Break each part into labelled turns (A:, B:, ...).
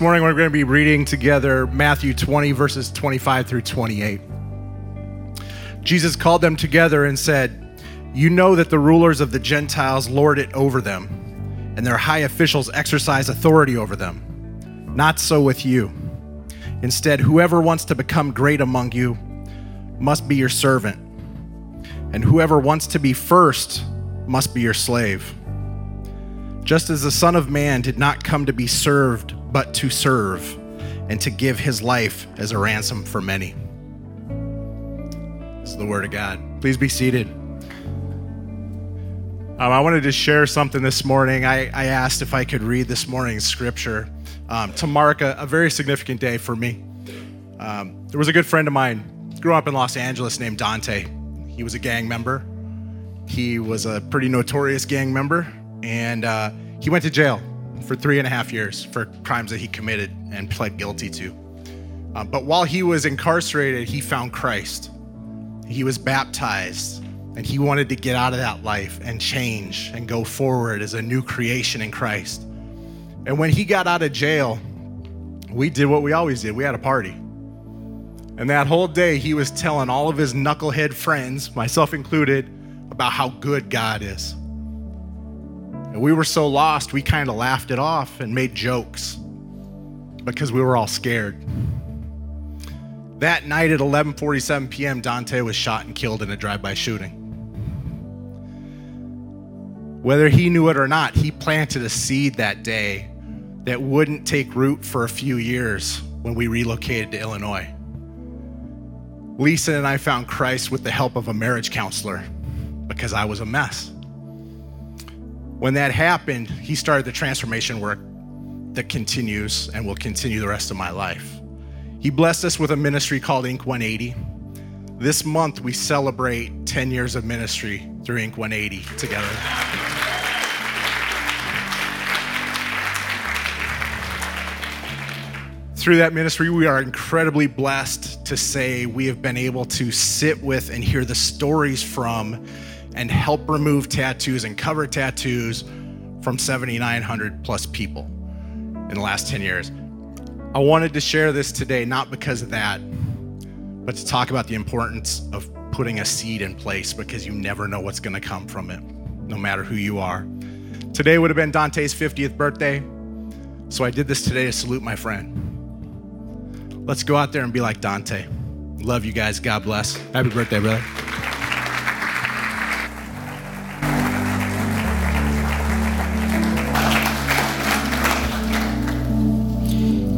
A: morning. We're going to be reading together Matthew 20, verses 25 through 28. Jesus called them together and said, You know that the rulers of the Gentiles lord it over them, and their high officials exercise authority over them. Not so with you. Instead, whoever wants to become great among you must be your servant, and whoever wants to be first must be your slave just as the Son of Man did not come to be served, but to serve, and to give his life as a ransom for many. This is the word of God. Please be seated. Um, I wanted to share something this morning. I, I, asked if I could read this morning's scripture um, to mark a, a, very significant day for me. Um, there was a good friend of mine, grew up in Los Angeles, named Dante. He was a gang member. He was a pretty notorious gang member and uh, he went to jail for three and a half years for crimes that he committed and pled guilty to. Uh, but while he was incarcerated, he found Christ. He was baptized, and he wanted to get out of that life and change and go forward as a new creation in Christ. And when he got out of jail, we did what we always did we had a party. And that whole day, he was telling all of his knucklehead friends, myself included, about how good God is. And we were so lost, we kind of laughed it off and made jokes because we were all scared. That night at 11:47 p.m., Dante was shot and killed in a drive-by shooting. Whether he knew it or not, he planted a seed that day that wouldn't take root for a few years when we relocated to Illinois. Lisa and I found Christ with the help of a marriage counselor because I was a mess. When that happened, he started the transformation work that continues and will continue the rest of my life. He blessed us with a ministry called Ink 180. This month, we celebrate 10 years of ministry through Ink 180 together. Through that ministry, we are incredibly blessed to say we have been able to sit with and hear the stories from and help remove tattoos and cover tattoos from 7,900 plus people in the last 10 years. I wanted to share this today, not because of that, but to talk about the importance of putting a seed in place because you never know what's going to come from it, no matter who you are. Today would have been Dante's 50th birthday, so I did this today to salute my friend. Let's go out there and be like Dante. Love you guys. God bless. Happy birthday, brother.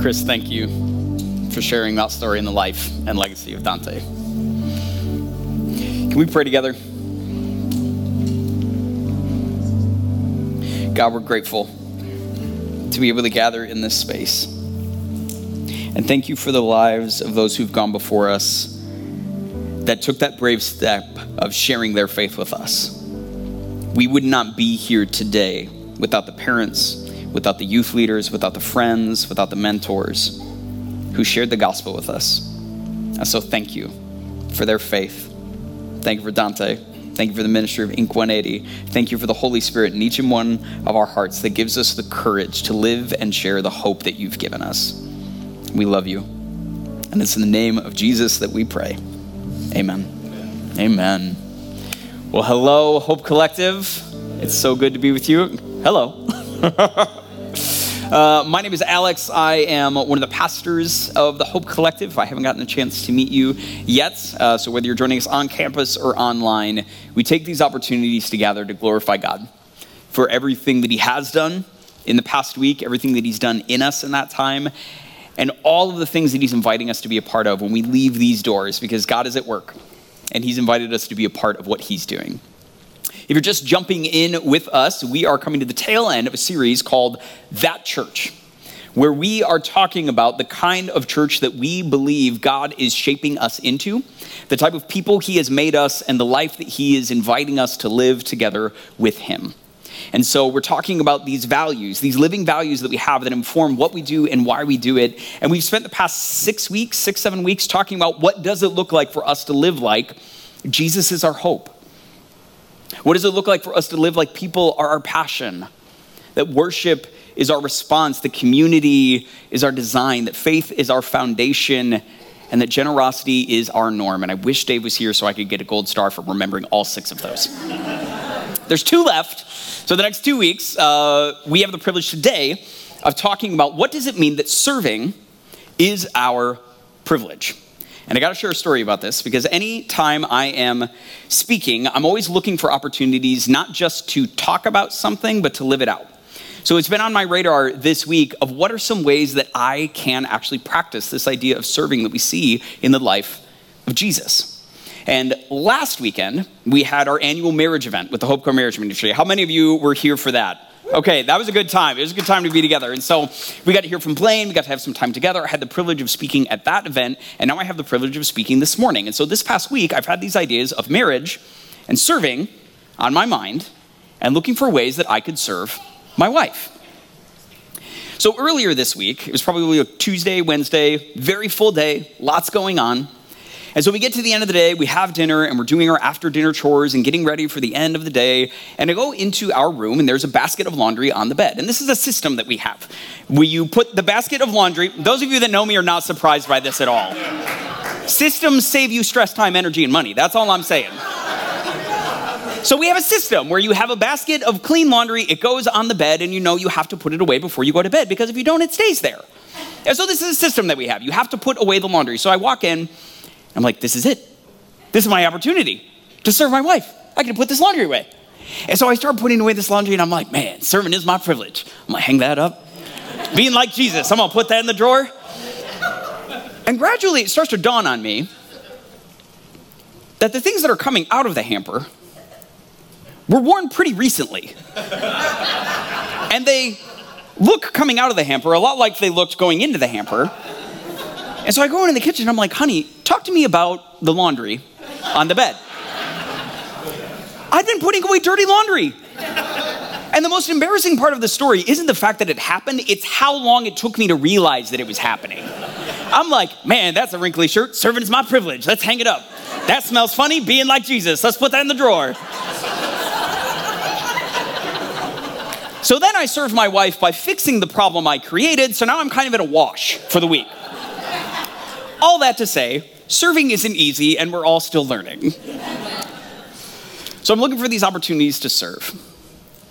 B: Chris, thank you for sharing that story in the life and legacy of Dante. Can we pray together? God, we're grateful to be able to gather in this space. And thank you for the lives of those who've gone before us that took that brave step of sharing their faith with us. We would not be here today without the parents without the youth leaders, without the friends, without the mentors who shared the gospel with us. And so thank you for their faith. Thank you for Dante. Thank you for the ministry of Ink 180. Thank you for the Holy Spirit in each and one of our hearts that gives us the courage to live and share the hope that you've given us. We love you. And it's in the name of Jesus that we pray. Amen. Amen. Well, hello, Hope Collective. It's so good to be with you. Hello. Uh, my name is Alex. I am one of the pastors of the Hope Collective. I haven't gotten a chance to meet you yet. Uh, so, whether you're joining us on campus or online, we take these opportunities together to glorify God for everything that He has done in the past week, everything that He's done in us in that time, and all of the things that He's inviting us to be a part of when we leave these doors, because God is at work and He's invited us to be a part of what He's doing. If you're just jumping in with us, we are coming to the tail end of a series called That Church, where we are talking about the kind of church that we believe God is shaping us into, the type of people He has made us, and the life that He is inviting us to live together with Him. And so we're talking about these values, these living values that we have that inform what we do and why we do it. And we've spent the past six weeks, six, seven weeks talking about what does it look like for us to live like Jesus is our hope. What does it look like for us to live like people are our passion? that worship is our response, that community is our design, that faith is our foundation, and that generosity is our norm. And I wish Dave was here so I could get a gold star for remembering all six of those. There's two left. So the next two weeks, uh, we have the privilege today of talking about what does it mean that serving is our privilege. And I got to share a story about this because anytime I am speaking, I'm always looking for opportunities not just to talk about something, but to live it out. So it's been on my radar this week of what are some ways that I can actually practice this idea of serving that we see in the life of Jesus. And last weekend, we had our annual marriage event with the Hope Core Marriage Ministry. How many of you were here for that? Okay, that was a good time. It was a good time to be together. And so we got to hear from Blaine. We got to have some time together. I had the privilege of speaking at that event, and now I have the privilege of speaking this morning. And so this past week, I've had these ideas of marriage and serving on my mind and looking for ways that I could serve my wife. So earlier this week, it was probably a Tuesday, Wednesday, very full day, lots going on. And so we get to the end of the day, we have dinner, and we're doing our after dinner chores and getting ready for the end of the day. And I go into our room, and there's a basket of laundry on the bed. And this is a system that we have. Where you put the basket of laundry, those of you that know me are not surprised by this at all. Systems save you stress, time, energy, and money. That's all I'm saying. So we have a system where you have a basket of clean laundry, it goes on the bed, and you know you have to put it away before you go to bed because if you don't, it stays there. And so this is a system that we have. You have to put away the laundry. So I walk in, I'm like, this is it. This is my opportunity to serve my wife. I can put this laundry away. And so I start putting away this laundry, and I'm like, man, serving is my privilege. I'm gonna hang that up. Being like Jesus, I'm gonna put that in the drawer. And gradually it starts to dawn on me that the things that are coming out of the hamper were worn pretty recently. and they look coming out of the hamper a lot like they looked going into the hamper. And so I go into the kitchen, and I'm like, honey, talk to me about the laundry on the bed. I've been putting away dirty laundry. And the most embarrassing part of the story isn't the fact that it happened, it's how long it took me to realize that it was happening. I'm like, man, that's a wrinkly shirt. Serving is my privilege. Let's hang it up. That smells funny, being like Jesus. Let's put that in the drawer. So then I served my wife by fixing the problem I created, so now I'm kind of in a wash for the week. All that to say, serving isn't easy and we're all still learning. So I'm looking for these opportunities to serve,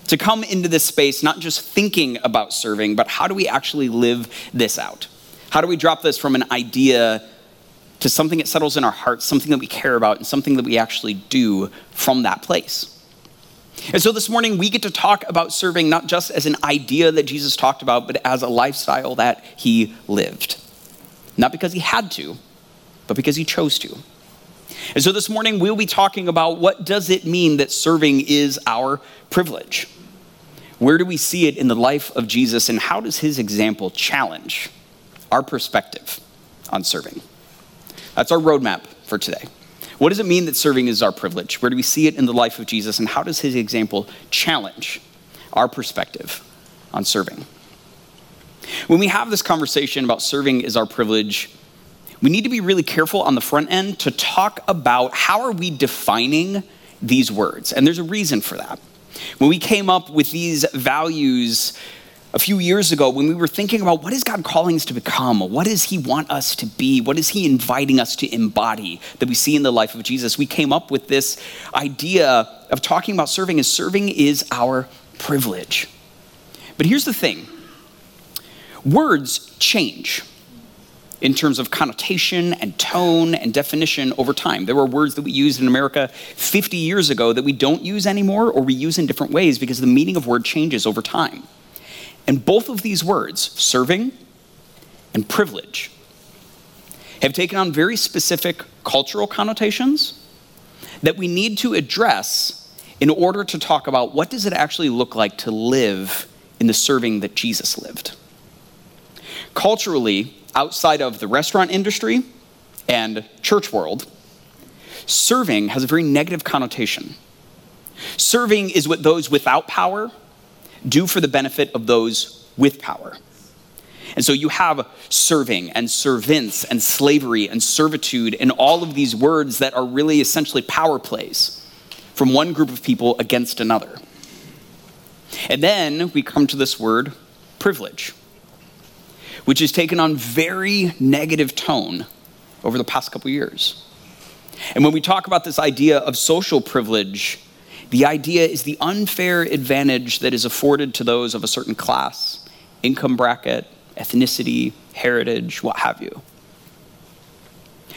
B: to come into this space not just thinking about serving, but how do we actually live this out? How do we drop this from an idea to something that settles in our hearts, something that we care about, and something that we actually do from that place? And so this morning, we get to talk about serving not just as an idea that Jesus talked about, but as a lifestyle that he lived. Not because he had to, but because he chose to. And so this morning, we'll be talking about what does it mean that serving is our privilege? Where do we see it in the life of Jesus, and how does his example challenge our perspective on serving? That's our roadmap for today. What does it mean that serving is our privilege? Where do we see it in the life of Jesus? And how does his example challenge our perspective on serving? When we have this conversation about serving is our privilege, we need to be really careful on the front end to talk about how are we defining these words. And there's a reason for that. When we came up with these values a few years ago when we were thinking about what is God calling us to become? What does He want us to be? What is He inviting us to embody that we see in the life of Jesus? We came up with this idea of talking about serving as serving is our privilege. But here's the thing words change in terms of connotation and tone and definition over time. There were words that we used in America 50 years ago that we don't use anymore or we use in different ways because the meaning of word changes over time. And both of these words, serving and privilege, have taken on very specific cultural connotations that we need to address in order to talk about what does it actually look like to live in the serving that Jesus lived. Culturally, outside of the restaurant industry and church world, serving has a very negative connotation. Serving is what those without power do for the benefit of those with power. And so you have serving and servants and slavery and servitude and all of these words that are really essentially power plays from one group of people against another. And then we come to this word, privilege, which has taken on very negative tone over the past couple years. And when we talk about this idea of social privilege, the idea is the unfair advantage that is afforded to those of a certain class, income bracket, ethnicity, heritage, what have you.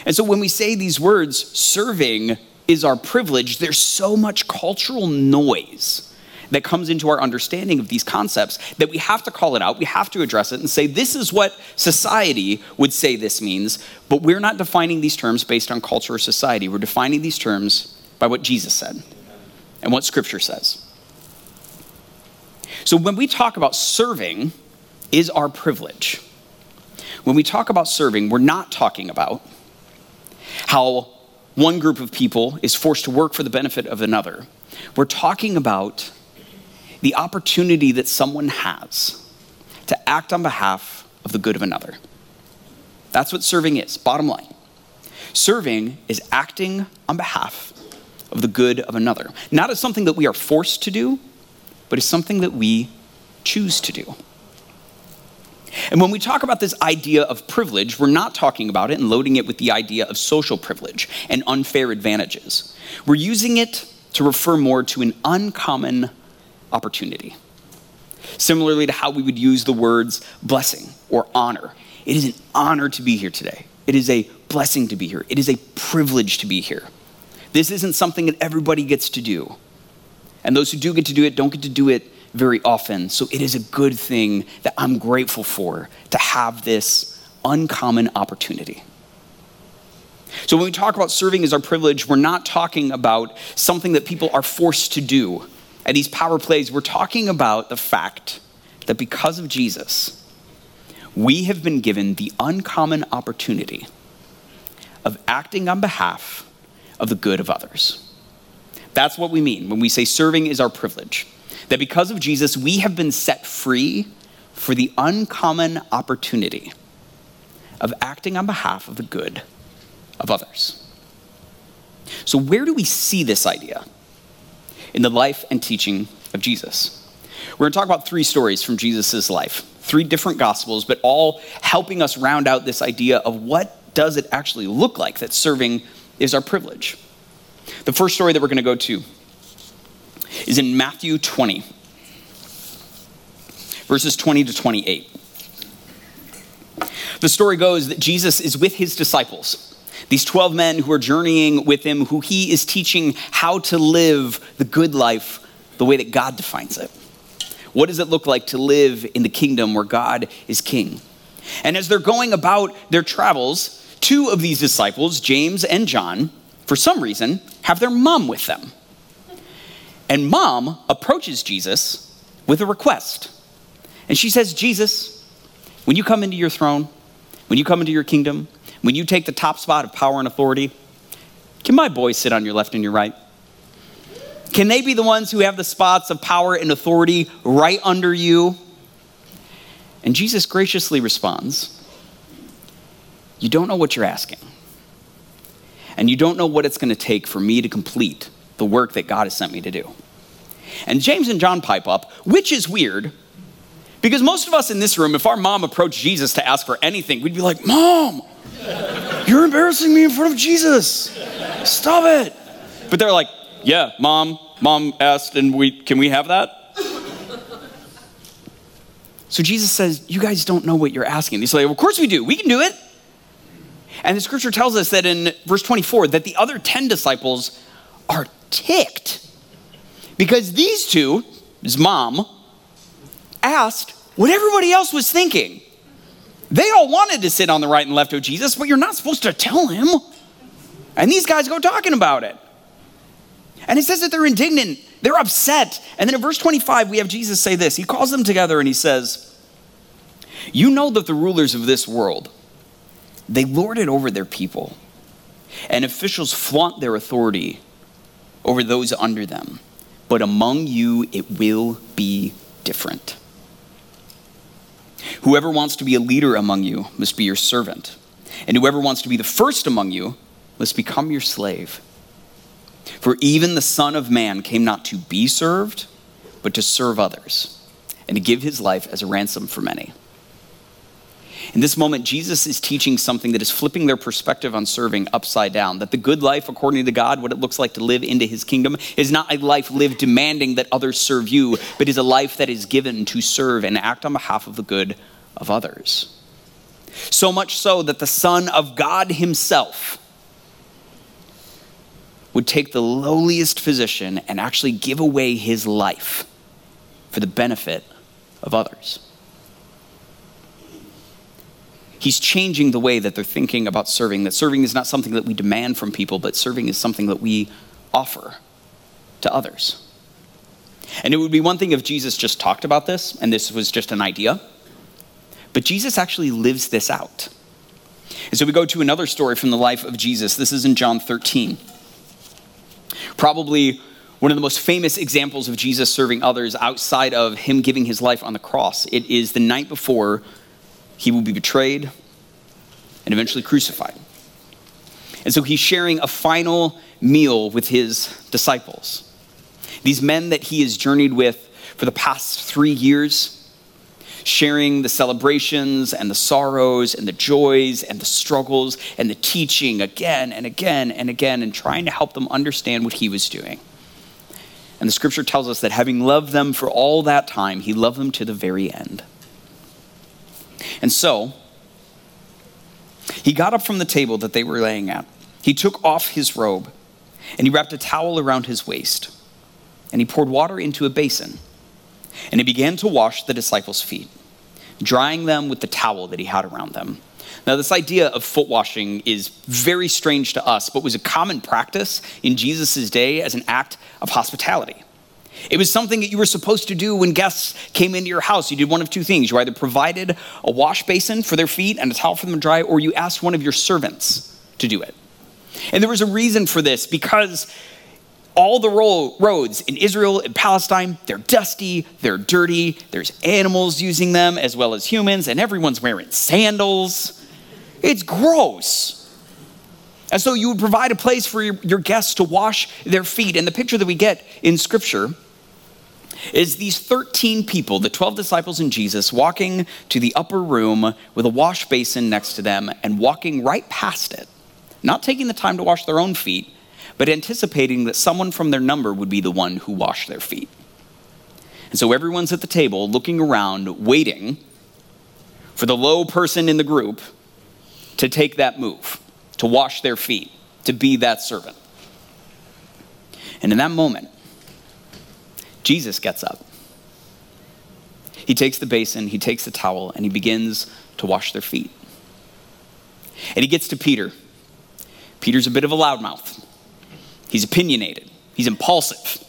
B: And so when we say these words, serving is our privilege, there's so much cultural noise that comes into our understanding of these concepts that we have to call it out, we have to address it and say, this is what society would say this means, but we're not defining these terms based on culture or society. We're defining these terms by what Jesus said and what Scripture says. So when we talk about serving, is our privilege. When we talk about serving, we're not talking about how one group of people is forced to work for the benefit of another. We're talking about the opportunity that someone has to act on behalf of the good of another. That's what serving is, bottom line. Serving is acting on behalf of the good of another, not as something that we are forced to do, but as something that we choose to do. And when we talk about this idea of privilege, we're not talking about it and loading it with the idea of social privilege and unfair advantages. We're using it to refer more to an uncommon opportunity. Similarly to how we would use the words blessing or honor. It is an honor to be here today. It is a blessing to be here. It is a privilege to be here. This isn't something that everybody gets to do. And those who do get to do it don't get to do it very often. So it is a good thing that I'm grateful for to have this uncommon opportunity. So when we talk about serving as our privilege, we're not talking about something that people are forced to do at these power plays, we're talking about the fact that because of Jesus, we have been given the uncommon opportunity of acting on behalf of the good of others. That's what we mean when we say serving is our privilege. That because of Jesus, we have been set free for the uncommon opportunity of acting on behalf of the good of others. So, where do we see this idea? In the life and teaching of Jesus. We're going to talk about three stories from Jesus' life, three different gospels, but all helping us round out this idea of what does it actually look like that serving is our privilege. The first story that we're going to go to is in Matthew 20, verses 20 to 28. The story goes that Jesus is with his disciples these 12 men who are journeying with him, who he is teaching how to live the good life the way that God defines it. What does it look like to live in the kingdom where God is king? And as they're going about their travels, two of these disciples, James and John, for some reason, have their mom with them. And mom approaches Jesus with a request. And she says, Jesus, when you come into your throne, when you come into your kingdom, when you take the top spot of power and authority, can my boys sit on your left and your right? Can they be the ones who have the spots of power and authority right under you? And Jesus graciously responds, You don't know what you're asking. And you don't know what it's going to take for me to complete the work that God has sent me to do. And James and John pipe up, which is weird because most of us in this room, if our mom approached Jesus to ask for anything, we'd be like, Mom, you're embarrassing me in front of Jesus. Stop it. But they're like, Yeah, mom, mom asked, and we can we have that? So Jesus says, You guys don't know what you're asking. He's like, well, Of course we do. We can do it. And the scripture tells us that in verse 24 that the other 10 disciples are ticked because these two, his mom, asked what everybody else was thinking. They all wanted to sit on the right and left of Jesus, but you're not supposed to tell him. And these guys go talking about it. And it says that they're indignant, they're upset. And then in verse 25, we have Jesus say this He calls them together and he says, You know that the rulers of this world, they lord it over their people, and officials flaunt their authority over those under them. But among you, it will be different. Whoever wants to be a leader among you must be your servant, and whoever wants to be the first among you must become your slave. For even the Son of Man came not to be served, but to serve others and to give his life as a ransom for many. In this moment, Jesus is teaching something that is flipping their perspective on serving upside down. That the good life, according to God, what it looks like to live into his kingdom, is not a life lived demanding that others serve you, but is a life that is given to serve and act on behalf of the good of others. So much so that the Son of God himself would take the lowliest position and actually give away his life for the benefit of others. He's changing the way that they're thinking about serving, that serving is not something that we demand from people, but serving is something that we offer to others. And it would be one thing if Jesus just talked about this and this was just an idea, but Jesus actually lives this out. And so we go to another story from the life of Jesus. This is in John 13. Probably one of the most famous examples of Jesus serving others outside of him giving his life on the cross. It is the night before he will be betrayed and eventually crucified. And so he's sharing a final meal with his disciples. These men that he has journeyed with for the past three years, sharing the celebrations and the sorrows and the joys and the struggles and the teaching again and again and again and trying to help them understand what he was doing. And the scripture tells us that having loved them for all that time, he loved them to the very end. And so, he got up from the table that they were laying at. He took off his robe and he wrapped a towel around his waist. And he poured water into a basin. And he began to wash the disciples' feet, drying them with the towel that he had around them. Now, this idea of foot washing is very strange to us, but was a common practice in Jesus' day as an act of hospitality. It was something that you were supposed to do when guests came into your house. You did one of two things. You either provided a wash basin for their feet and a towel for them to dry, or you asked one of your servants to do it. And there was a reason for this because all the roads in Israel and Palestine, they're dusty, they're dirty, there's animals using them as well as humans, and everyone's wearing sandals. It's gross. And so you would provide a place for your, your guests to wash their feet. And the picture that we get in Scripture is these 13 people, the 12 disciples and Jesus, walking to the upper room with a wash basin next to them and walking right past it, not taking the time to wash their own feet, but anticipating that someone from their number would be the one who washed their feet. And so everyone's at the table looking around, waiting for the low person in the group to take that move, to wash their feet, to be that servant. And in that moment, Jesus gets up. He takes the basin, he takes the towel, and he begins to wash their feet. And he gets to Peter. Peter's a bit of a loudmouth. He's opinionated, he's impulsive.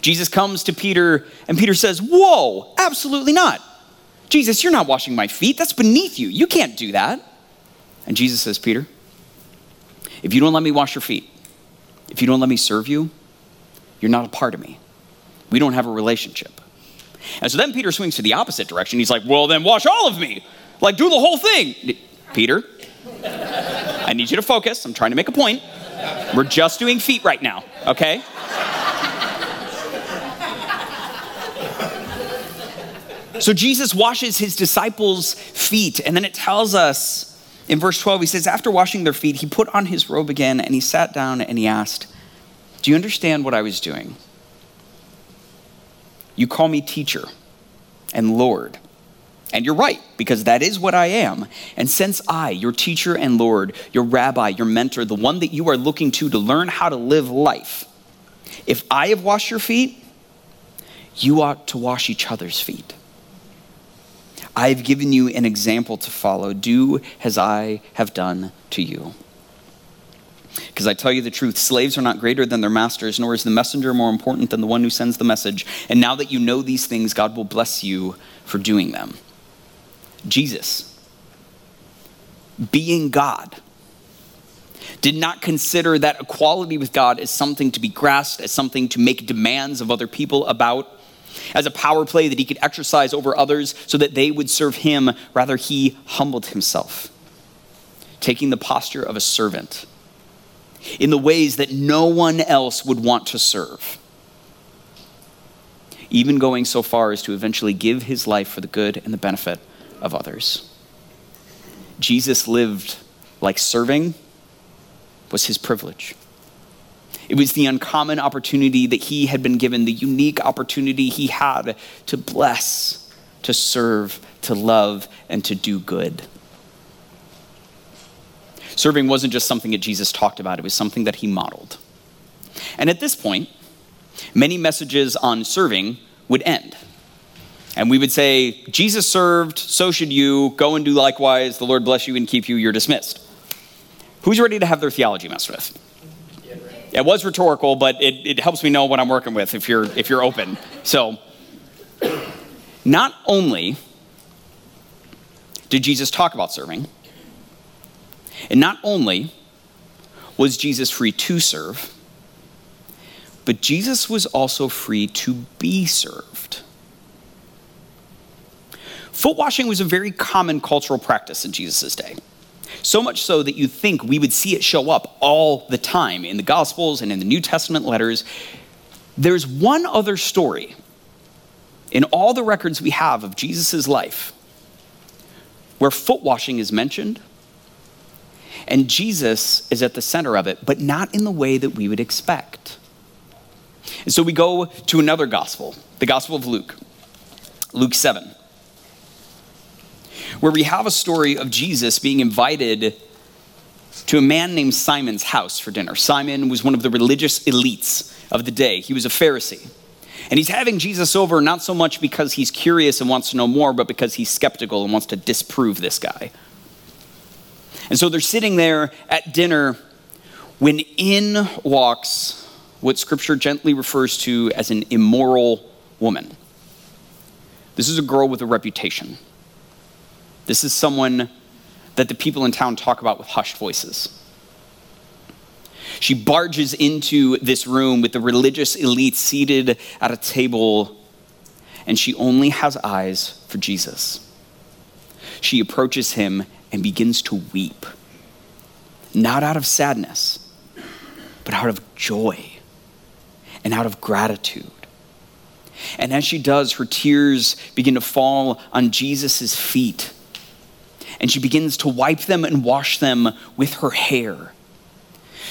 B: Jesus comes to Peter, and Peter says, Whoa, absolutely not. Jesus, you're not washing my feet. That's beneath you. You can't do that. And Jesus says, Peter, if you don't let me wash your feet, if you don't let me serve you, you're not a part of me we don't have a relationship. And so then Peter swings to the opposite direction. He's like, well, then wash all of me. Like, do the whole thing. Peter, I need you to focus. I'm trying to make a point. We're just doing feet right now, okay? So Jesus washes his disciples' feet, and then it tells us in verse 12, he says, After washing their feet, he put on his robe again and he sat down and he asked, Do you understand what I was doing? You call me teacher and Lord. And you're right, because that is what I am. And since I, your teacher and Lord, your rabbi, your mentor, the one that you are looking to to learn how to live life, if I have washed your feet, you ought to wash each other's feet. I've given you an example to follow. Do as I have done to you. Because I tell you the truth, slaves are not greater than their masters, nor is the messenger more important than the one who sends the message. And now that you know these things, God will bless you for doing them. Jesus, being God, did not consider that equality with God as something to be grasped, as something to make demands of other people about, as a power play that he could exercise over others so that they would serve him. Rather, he humbled himself, taking the posture of a servant in the ways that no one else would want to serve. even going so far as to eventually give his life for the good and the benefit of others. Jesus lived like serving was his privilege. It was the uncommon opportunity that he had been given, the unique opportunity he had to bless, to serve, to love, and to do good. Serving wasn't just something that Jesus talked about, it was something that he modeled. And at this point, many messages on serving would end. And we would say, Jesus served, so should you. Go and do likewise. The Lord bless you and keep you. You're dismissed. Who's ready to have their theology messed with? It was rhetorical, but it, it helps me know what I'm working with if you're, if you're open. So, not only did Jesus talk about serving, and not only was Jesus free to serve, but Jesus was also free to be served. Foot washing was a very common cultural practice in Jesus' day. So much so that you think we would see it show up all the time in the Gospels and in the New Testament letters. There's one other story in all the records we have of Jesus' life where foot washing is mentioned, and Jesus is at the center of it, but not in the way that we would expect. And so we go to another gospel, the Gospel of Luke, Luke 7 where we have a story of Jesus being invited to a man named Simon's house for dinner. Simon was one of the religious elites of the day, he was a Pharisee. And he's having Jesus over not so much because he's curious and wants to know more, but because he's skeptical and wants to disprove this guy. And so they're sitting there at dinner when in walks what scripture gently refers to as an immoral woman. This is a girl with a reputation. This is someone that the people in town talk about with hushed voices. She barges into this room with the religious elite seated at a table, and she only has eyes for Jesus. She approaches him and begins to weep, not out of sadness, but out of joy and out of gratitude. And as she does, her tears begin to fall on Jesus' feet and she begins to wipe them and wash them with her hair.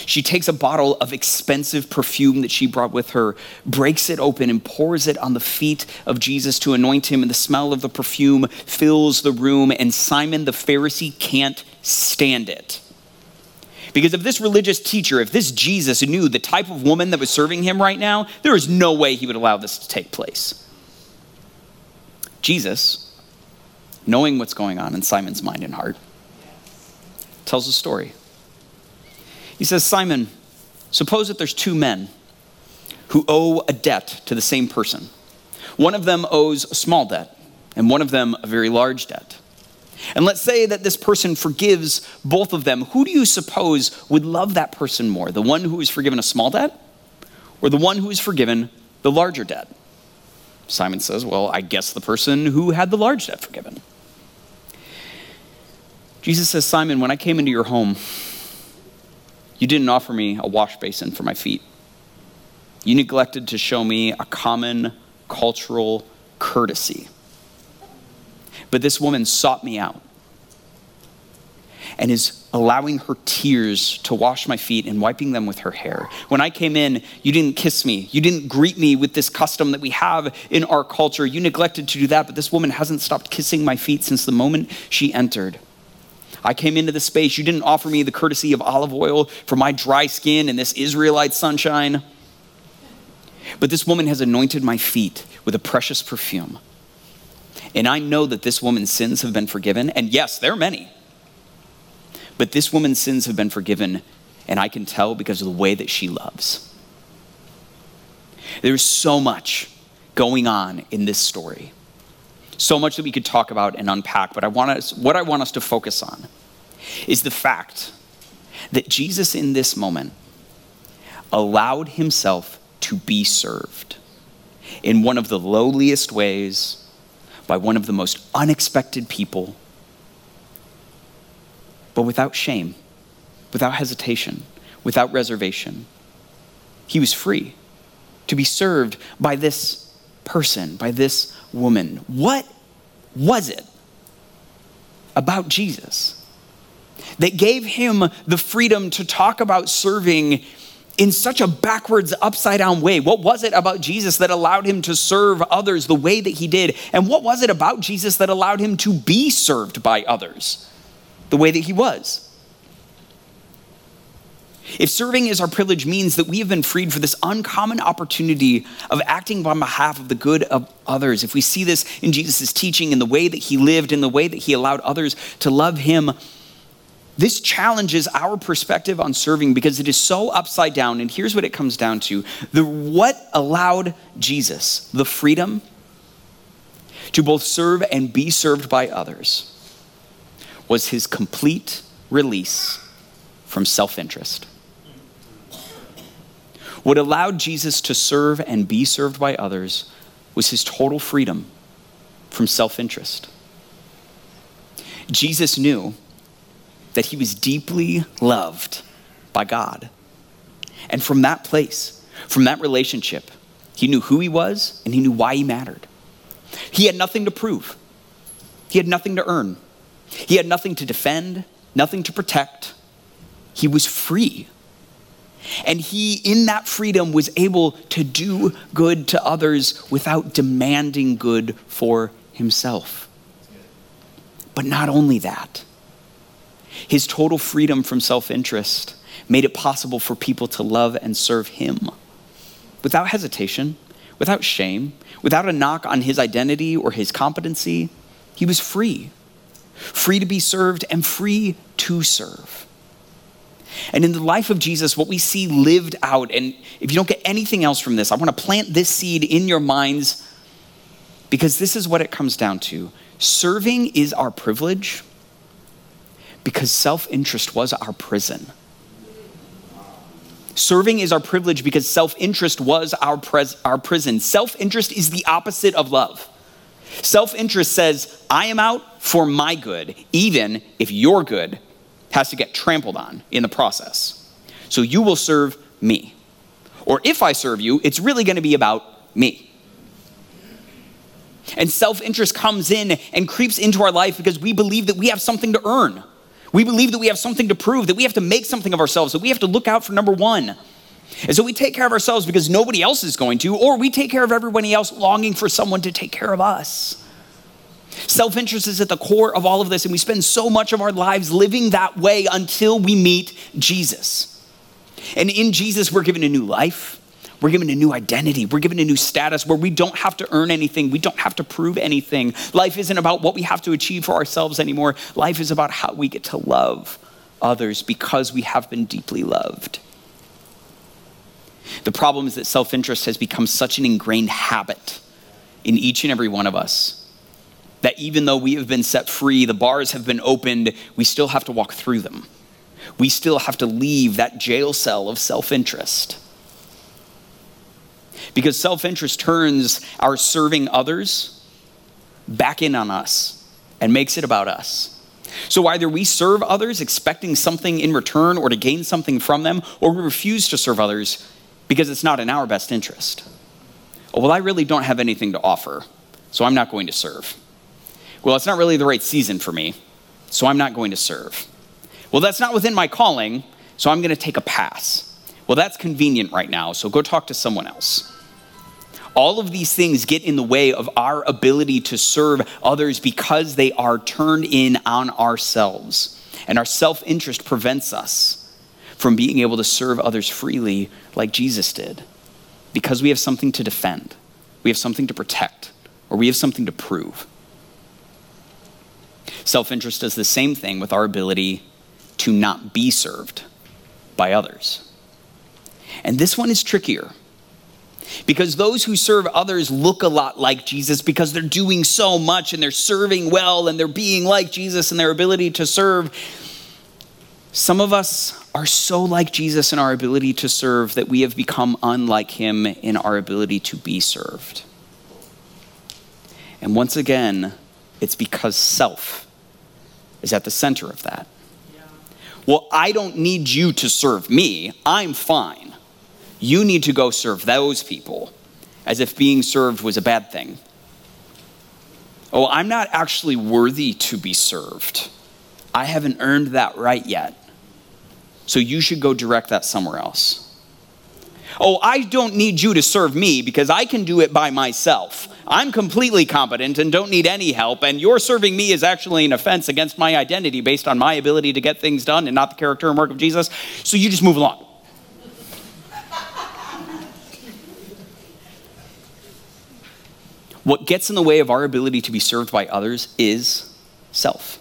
B: She takes a bottle of expensive perfume that she brought with her, breaks it open, and pours it on the feet of Jesus to anoint him. And the smell of the perfume fills the room, and Simon the Pharisee can't stand it. Because if this religious teacher, if this Jesus knew the type of woman that was serving him right now, there is no way he would allow this to take place. Jesus knowing what's going on in Simon's mind and heart, tells a story. He says, Simon, suppose that there's two men who owe a debt to the same person. One of them owes a small debt, and one of them a very large debt. And let's say that this person forgives both of them. Who do you suppose would love that person more? The one who is forgiven a small debt, or the one who is forgiven the larger debt? Simon says, Well, I guess the person who had the large debt forgiven. Jesus says, Simon, when I came into your home, you didn't offer me a wash basin for my feet. You neglected to show me a common cultural courtesy. But this woman sought me out and is allowing her tears to wash my feet and wiping them with her hair. When I came in, you didn't kiss me. You didn't greet me with this custom that we have in our culture. You neglected to do that, but this woman hasn't stopped kissing my feet since the moment she entered. I came into the space. You didn't offer me the courtesy of olive oil for my dry skin and this Israelite sunshine. But this woman has anointed my feet with a precious perfume. And I know that this woman's sins have been forgiven. And yes, there are many. But this woman's sins have been forgiven. And I can tell because of the way that she loves. There's so much going on in this story so much that we could talk about and unpack, but I want us, what I want us to focus on is the fact that Jesus in this moment allowed himself to be served in one of the lowliest ways by one of the most unexpected people, but without shame, without hesitation, without reservation. He was free to be served by this person, by this woman. What was it about Jesus that gave him the freedom to talk about serving in such a backwards, upside down way? What was it about Jesus that allowed him to serve others the way that he did? And what was it about Jesus that allowed him to be served by others the way that he was? If serving is our privilege means that we have been freed for this uncommon opportunity of acting on behalf of the good of others, if we see this in Jesus' teaching, in the way that he lived, in the way that he allowed others to love him, this challenges our perspective on serving because it is so upside down. And here's what it comes down to the, what allowed Jesus the freedom to both serve and be served by others was his complete release from self interest. What allowed Jesus to serve and be served by others was his total freedom from self interest. Jesus knew that he was deeply loved by God. And from that place, from that relationship, he knew who he was and he knew why he mattered. He had nothing to prove, he had nothing to earn, he had nothing to defend, nothing to protect. He was free and he, in that freedom, was able to do good to others without demanding good for himself. But not only that, his total freedom from self interest made it possible for people to love and serve him without hesitation, without shame, without a knock on his identity or his competency. He was free, free to be served and free to serve. And in the life of Jesus, what we see lived out, and if you don't get anything else from this, I want to plant this seed in your minds because this is what it comes down to. Serving is our privilege because self interest was our prison. Serving is our privilege because self interest was our, pres- our prison. Self interest is the opposite of love. Self interest says, I am out for my good, even if your good has to get trampled on in the process. So you will serve me. Or if I serve you, it's really going to be about me. And self interest comes in and creeps into our life because we believe that we have something to earn. We believe that we have something to prove, that we have to make something of ourselves, that we have to look out for number one. And so we take care of ourselves because nobody else is going to, or we take care of everybody else longing for someone to take care of us. Self interest is at the core of all of this, and we spend so much of our lives living that way until we meet Jesus. And in Jesus, we're given a new life. We're given a new identity. We're given a new status where we don't have to earn anything. We don't have to prove anything. Life isn't about what we have to achieve for ourselves anymore. Life is about how we get to love others because we have been deeply loved. The problem is that self interest has become such an ingrained habit in each and every one of us that even though we have been set free, the bars have been opened, we still have to walk through them. We still have to leave that jail cell of self interest. Because self interest turns our serving others back in on us and makes it about us. So either we serve others expecting something in return or to gain something from them, or we refuse to serve others because it's not in our best interest. well, I really don't have anything to offer, so I'm not going to serve. Well, it's not really the right season for me, so I'm not going to serve. Well, that's not within my calling, so I'm going to take a pass. Well, that's convenient right now, so go talk to someone else. All of these things get in the way of our ability to serve others because they are turned in on ourselves. And our self interest prevents us from being able to serve others freely like Jesus did because we have something to defend, we have something to protect, or we have something to prove. Self interest does the same thing with our ability to not be served by others. And this one is trickier because those who serve others look a lot like Jesus because they're doing so much and they're serving well and they're being like Jesus in their ability to serve. Some of us are so like Jesus in our ability to serve that we have become unlike him in our ability to be served. And once again, it's because self is at the center of that. Well, I don't need you to serve me. I'm fine. You need to go serve those people. as if being served was a bad thing. Oh, I'm not actually worthy to be served. I haven't earned that right yet. So you should go direct that somewhere else. Oh, I don't need you to serve me because I can do it by myself. I'm completely competent and don't need any help, and your serving me is actually an offense against my identity based on my ability to get things done and not the character and work of Jesus. So you just move along. what gets in the way of our ability to be served by others is self.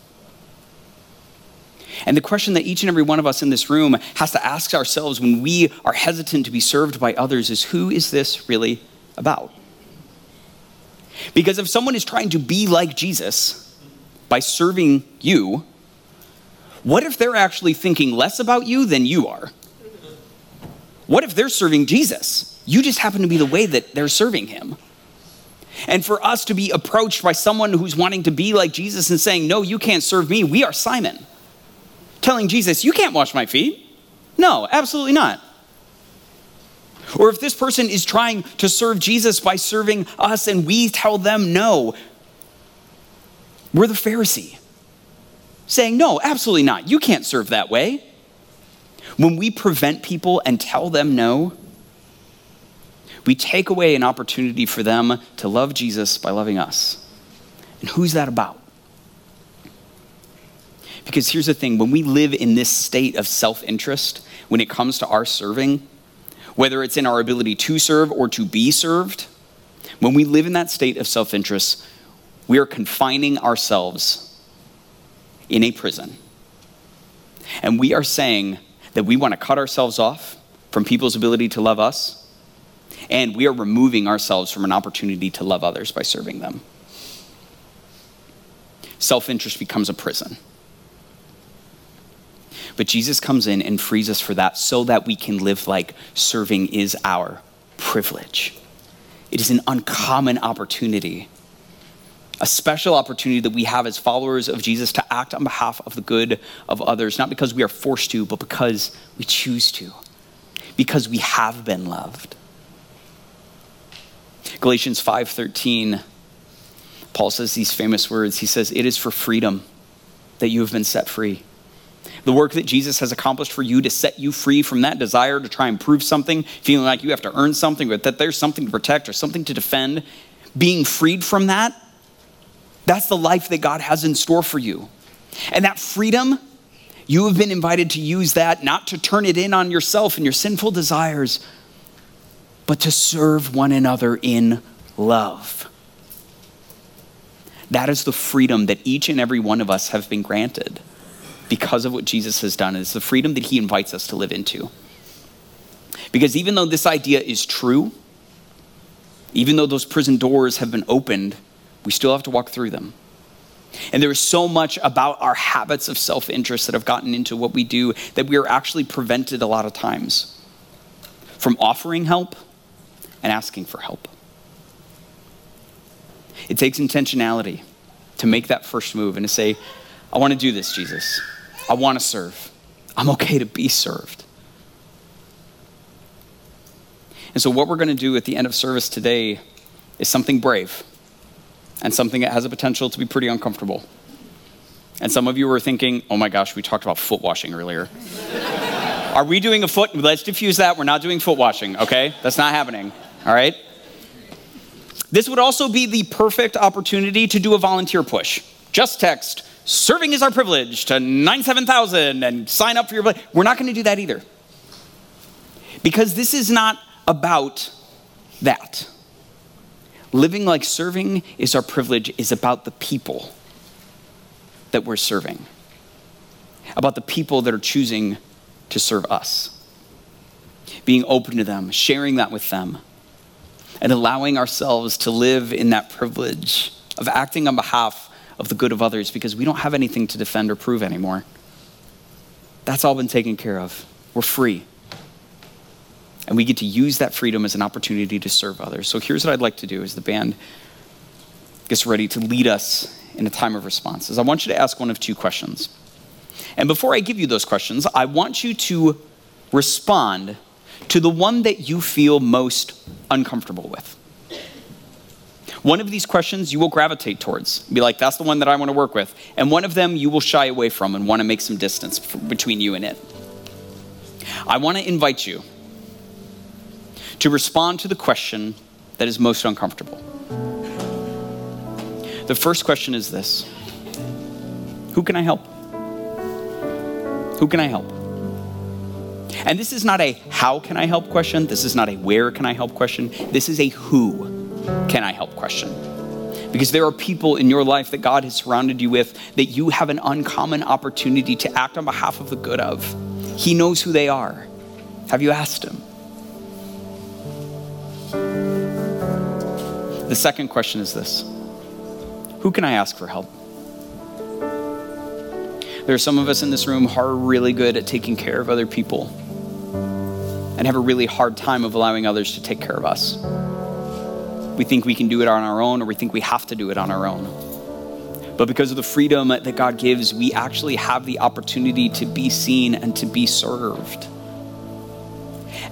B: And the question that each and every one of us in this room has to ask ourselves when we are hesitant to be served by others is who is this really about? Because if someone is trying to be like Jesus by serving you, what if they're actually thinking less about you than you are? What if they're serving Jesus? You just happen to be the way that they're serving him. And for us to be approached by someone who's wanting to be like Jesus and saying, No, you can't serve me, we are Simon. Telling Jesus, You can't wash my feet. No, absolutely not. Or if this person is trying to serve Jesus by serving us and we tell them no, we're the Pharisee saying, No, absolutely not. You can't serve that way. When we prevent people and tell them no, we take away an opportunity for them to love Jesus by loving us. And who's that about? Because here's the thing when we live in this state of self interest, when it comes to our serving, whether it's in our ability to serve or to be served, when we live in that state of self interest, we are confining ourselves in a prison. And we are saying that we want to cut ourselves off from people's ability to love us and we are removing ourselves from an opportunity to love others by serving them. Self interest becomes a prison. But Jesus comes in and frees us for that so that we can live like serving is our privilege. It is an uncommon opportunity, a special opportunity that we have as followers of Jesus to act on behalf of the good of others, not because we are forced to, but because we choose to, because we have been loved. Galatians 5:13 Paul says these famous words. He says, "It is for freedom that you have been set free." The work that Jesus has accomplished for you to set you free from that desire to try and prove something, feeling like you have to earn something, but that there's something to protect or something to defend, being freed from that, that's the life that God has in store for you. And that freedom, you have been invited to use that not to turn it in on yourself and your sinful desires, but to serve one another in love. That is the freedom that each and every one of us have been granted because of what Jesus has done. It's the freedom that he invites us to live into. Because even though this idea is true, even though those prison doors have been opened, we still have to walk through them. And there is so much about our habits of self interest that have gotten into what we do that we are actually prevented a lot of times from offering help and asking for help. It takes intentionality to make that first move and to say, I want to do this, Jesus. I want to serve. I'm okay to be served. And so, what we're going to do at the end of service today is something brave and something that has a potential to be pretty uncomfortable. And some of you are thinking, oh my gosh, we talked about foot washing earlier. are we doing a foot? Let's diffuse that. We're not doing foot washing, okay? That's not happening all right? This would also be the perfect opportunity to do a volunteer push. Just text, serving is our privilege to 97000 and sign up for your. We're not going to do that either. Because this is not about that. Living like serving is our privilege is about the people that we're serving, about the people that are choosing to serve us, being open to them, sharing that with them and allowing ourselves to live in that privilege of acting on behalf of the good of others because we don't have anything to defend or prove anymore. That's all been taken care of. We're free. And we get to use that freedom as an opportunity to serve others. So here's what I'd like to do as the band gets ready to lead us in a time of responses. I want you to ask one of two questions. And before I give you those questions, I want you to respond to the one that you feel most uncomfortable with. One of these questions you will gravitate towards, be like, that's the one that I want to work with. And one of them you will shy away from and want to make some distance between you and it. I want to invite you to respond to the question that is most uncomfortable. The first question is this Who can I help? Who can I help? And this is not a how can I help question. This is not a where can I help question. This is a who can I help question. Because there are people in your life that God has surrounded you with that you have an uncommon opportunity to act on behalf of the good of. He knows who they are. Have you asked Him? The second question is this Who can I ask for help? There are some of us in this room who are really good at taking care of other people and have a really hard time of allowing others to take care of us. We think we can do it on our own, or we think we have to do it on our own. But because of the freedom that God gives, we actually have the opportunity to be seen and to be served.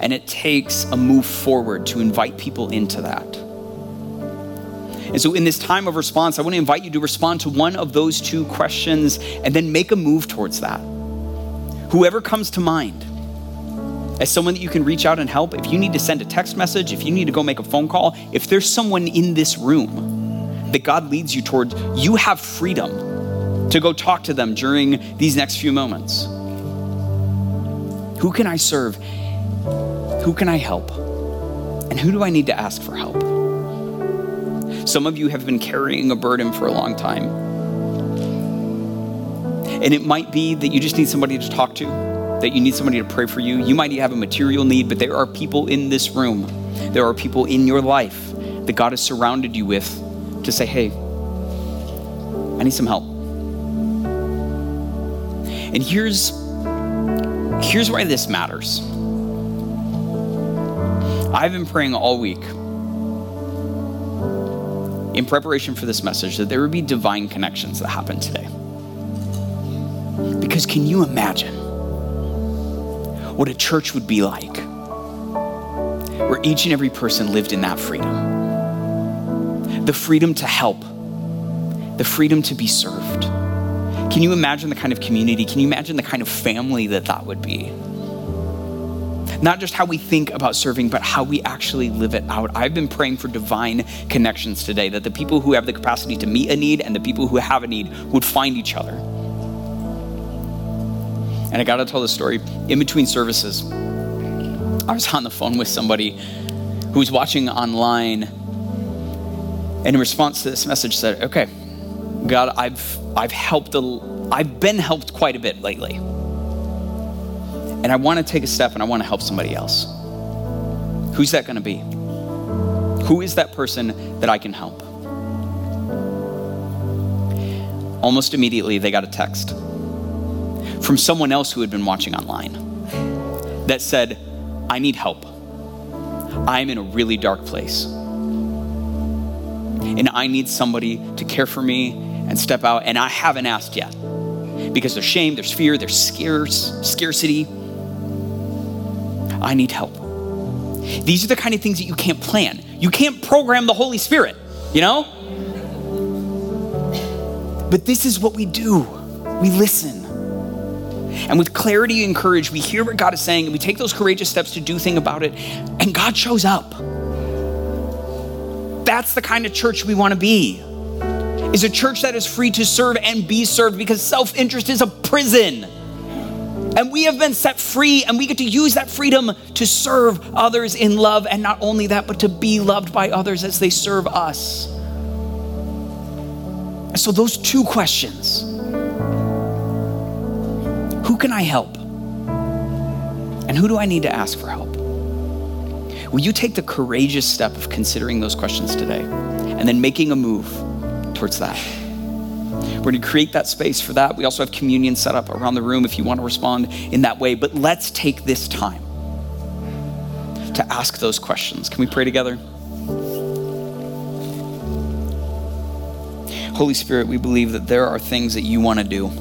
B: And it takes a move forward to invite people into that. And so, in this time of response, I want to invite you to respond to one of those two questions and then make a move towards that. Whoever comes to mind as someone that you can reach out and help, if you need to send a text message, if you need to go make a phone call, if there's someone in this room that God leads you towards, you have freedom to go talk to them during these next few moments. Who can I serve? Who can I help? And who do I need to ask for help? Some of you have been carrying a burden for a long time. And it might be that you just need somebody to talk to, that you need somebody to pray for you. You might have a material need, but there are people in this room, there are people in your life that God has surrounded you with to say, hey, I need some help. And here's here's why this matters. I've been praying all week in preparation for this message that there would be divine connections that happen today. Because can you imagine what a church would be like where each and every person lived in that freedom? The freedom to help, the freedom to be served. Can you imagine the kind of community? Can you imagine the kind of family that that would be? not just how we think about serving, but how we actually live it out. I've been praying for divine connections today, that the people who have the capacity to meet a need and the people who have a need would find each other. And I got to tell the story. In between services, I was on the phone with somebody who was watching online, and in response to this message, said, "Okay, God, I've I've helped a, I've been helped quite a bit lately." and I want to take a step and I want to help somebody else. Who's that going to be? Who is that person that I can help? Almost immediately, they got a text from someone else who had been watching online that said, I need help. I'm in a really dark place. And I need somebody to care for me and step out. And I haven't asked yet because there's shame, there's fear, there's scarce, scarcity. I need help. These are the kind of things that you can't plan. You can't program the Holy Spirit, you know? But this is what we do we listen. And with clarity and courage, we hear what God is saying and we take those courageous steps to do thing about it, and God shows up. That's the kind of church we want to be. Is a church that is free to serve and be served because self-interest is a prison. And we have been set free, and we get to use that freedom to serve others in love. And not only that, but to be loved by others as they serve us. So, those two questions Who can I help? And who do I need to ask for help? Will you take the courageous step of considering those questions today and then making a move towards that? We're going to create that space for that. We also have communion set up around the room if you want to respond in that way. But let's take this time to ask those questions. Can we pray together? Holy Spirit, we believe that there are things that you want to do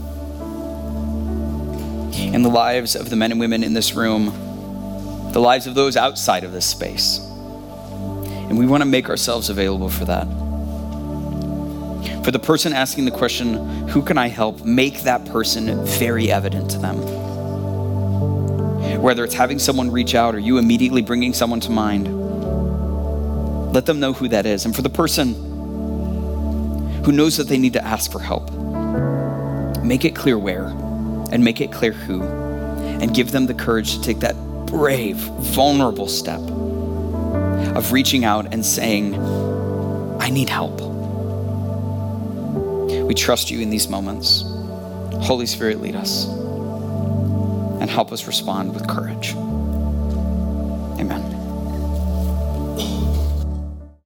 B: in the lives of the men and women in this room, the lives of those outside of this space. And we want to make ourselves available for that. For the person asking the question, Who can I help? make that person very evident to them. Whether it's having someone reach out or you immediately bringing someone to mind, let them know who that is. And for the person who knows that they need to ask for help, make it clear where and make it clear who, and give them the courage to take that brave, vulnerable step of reaching out and saying, I need help. We trust you in these moments. Holy Spirit, lead us and help us respond with courage.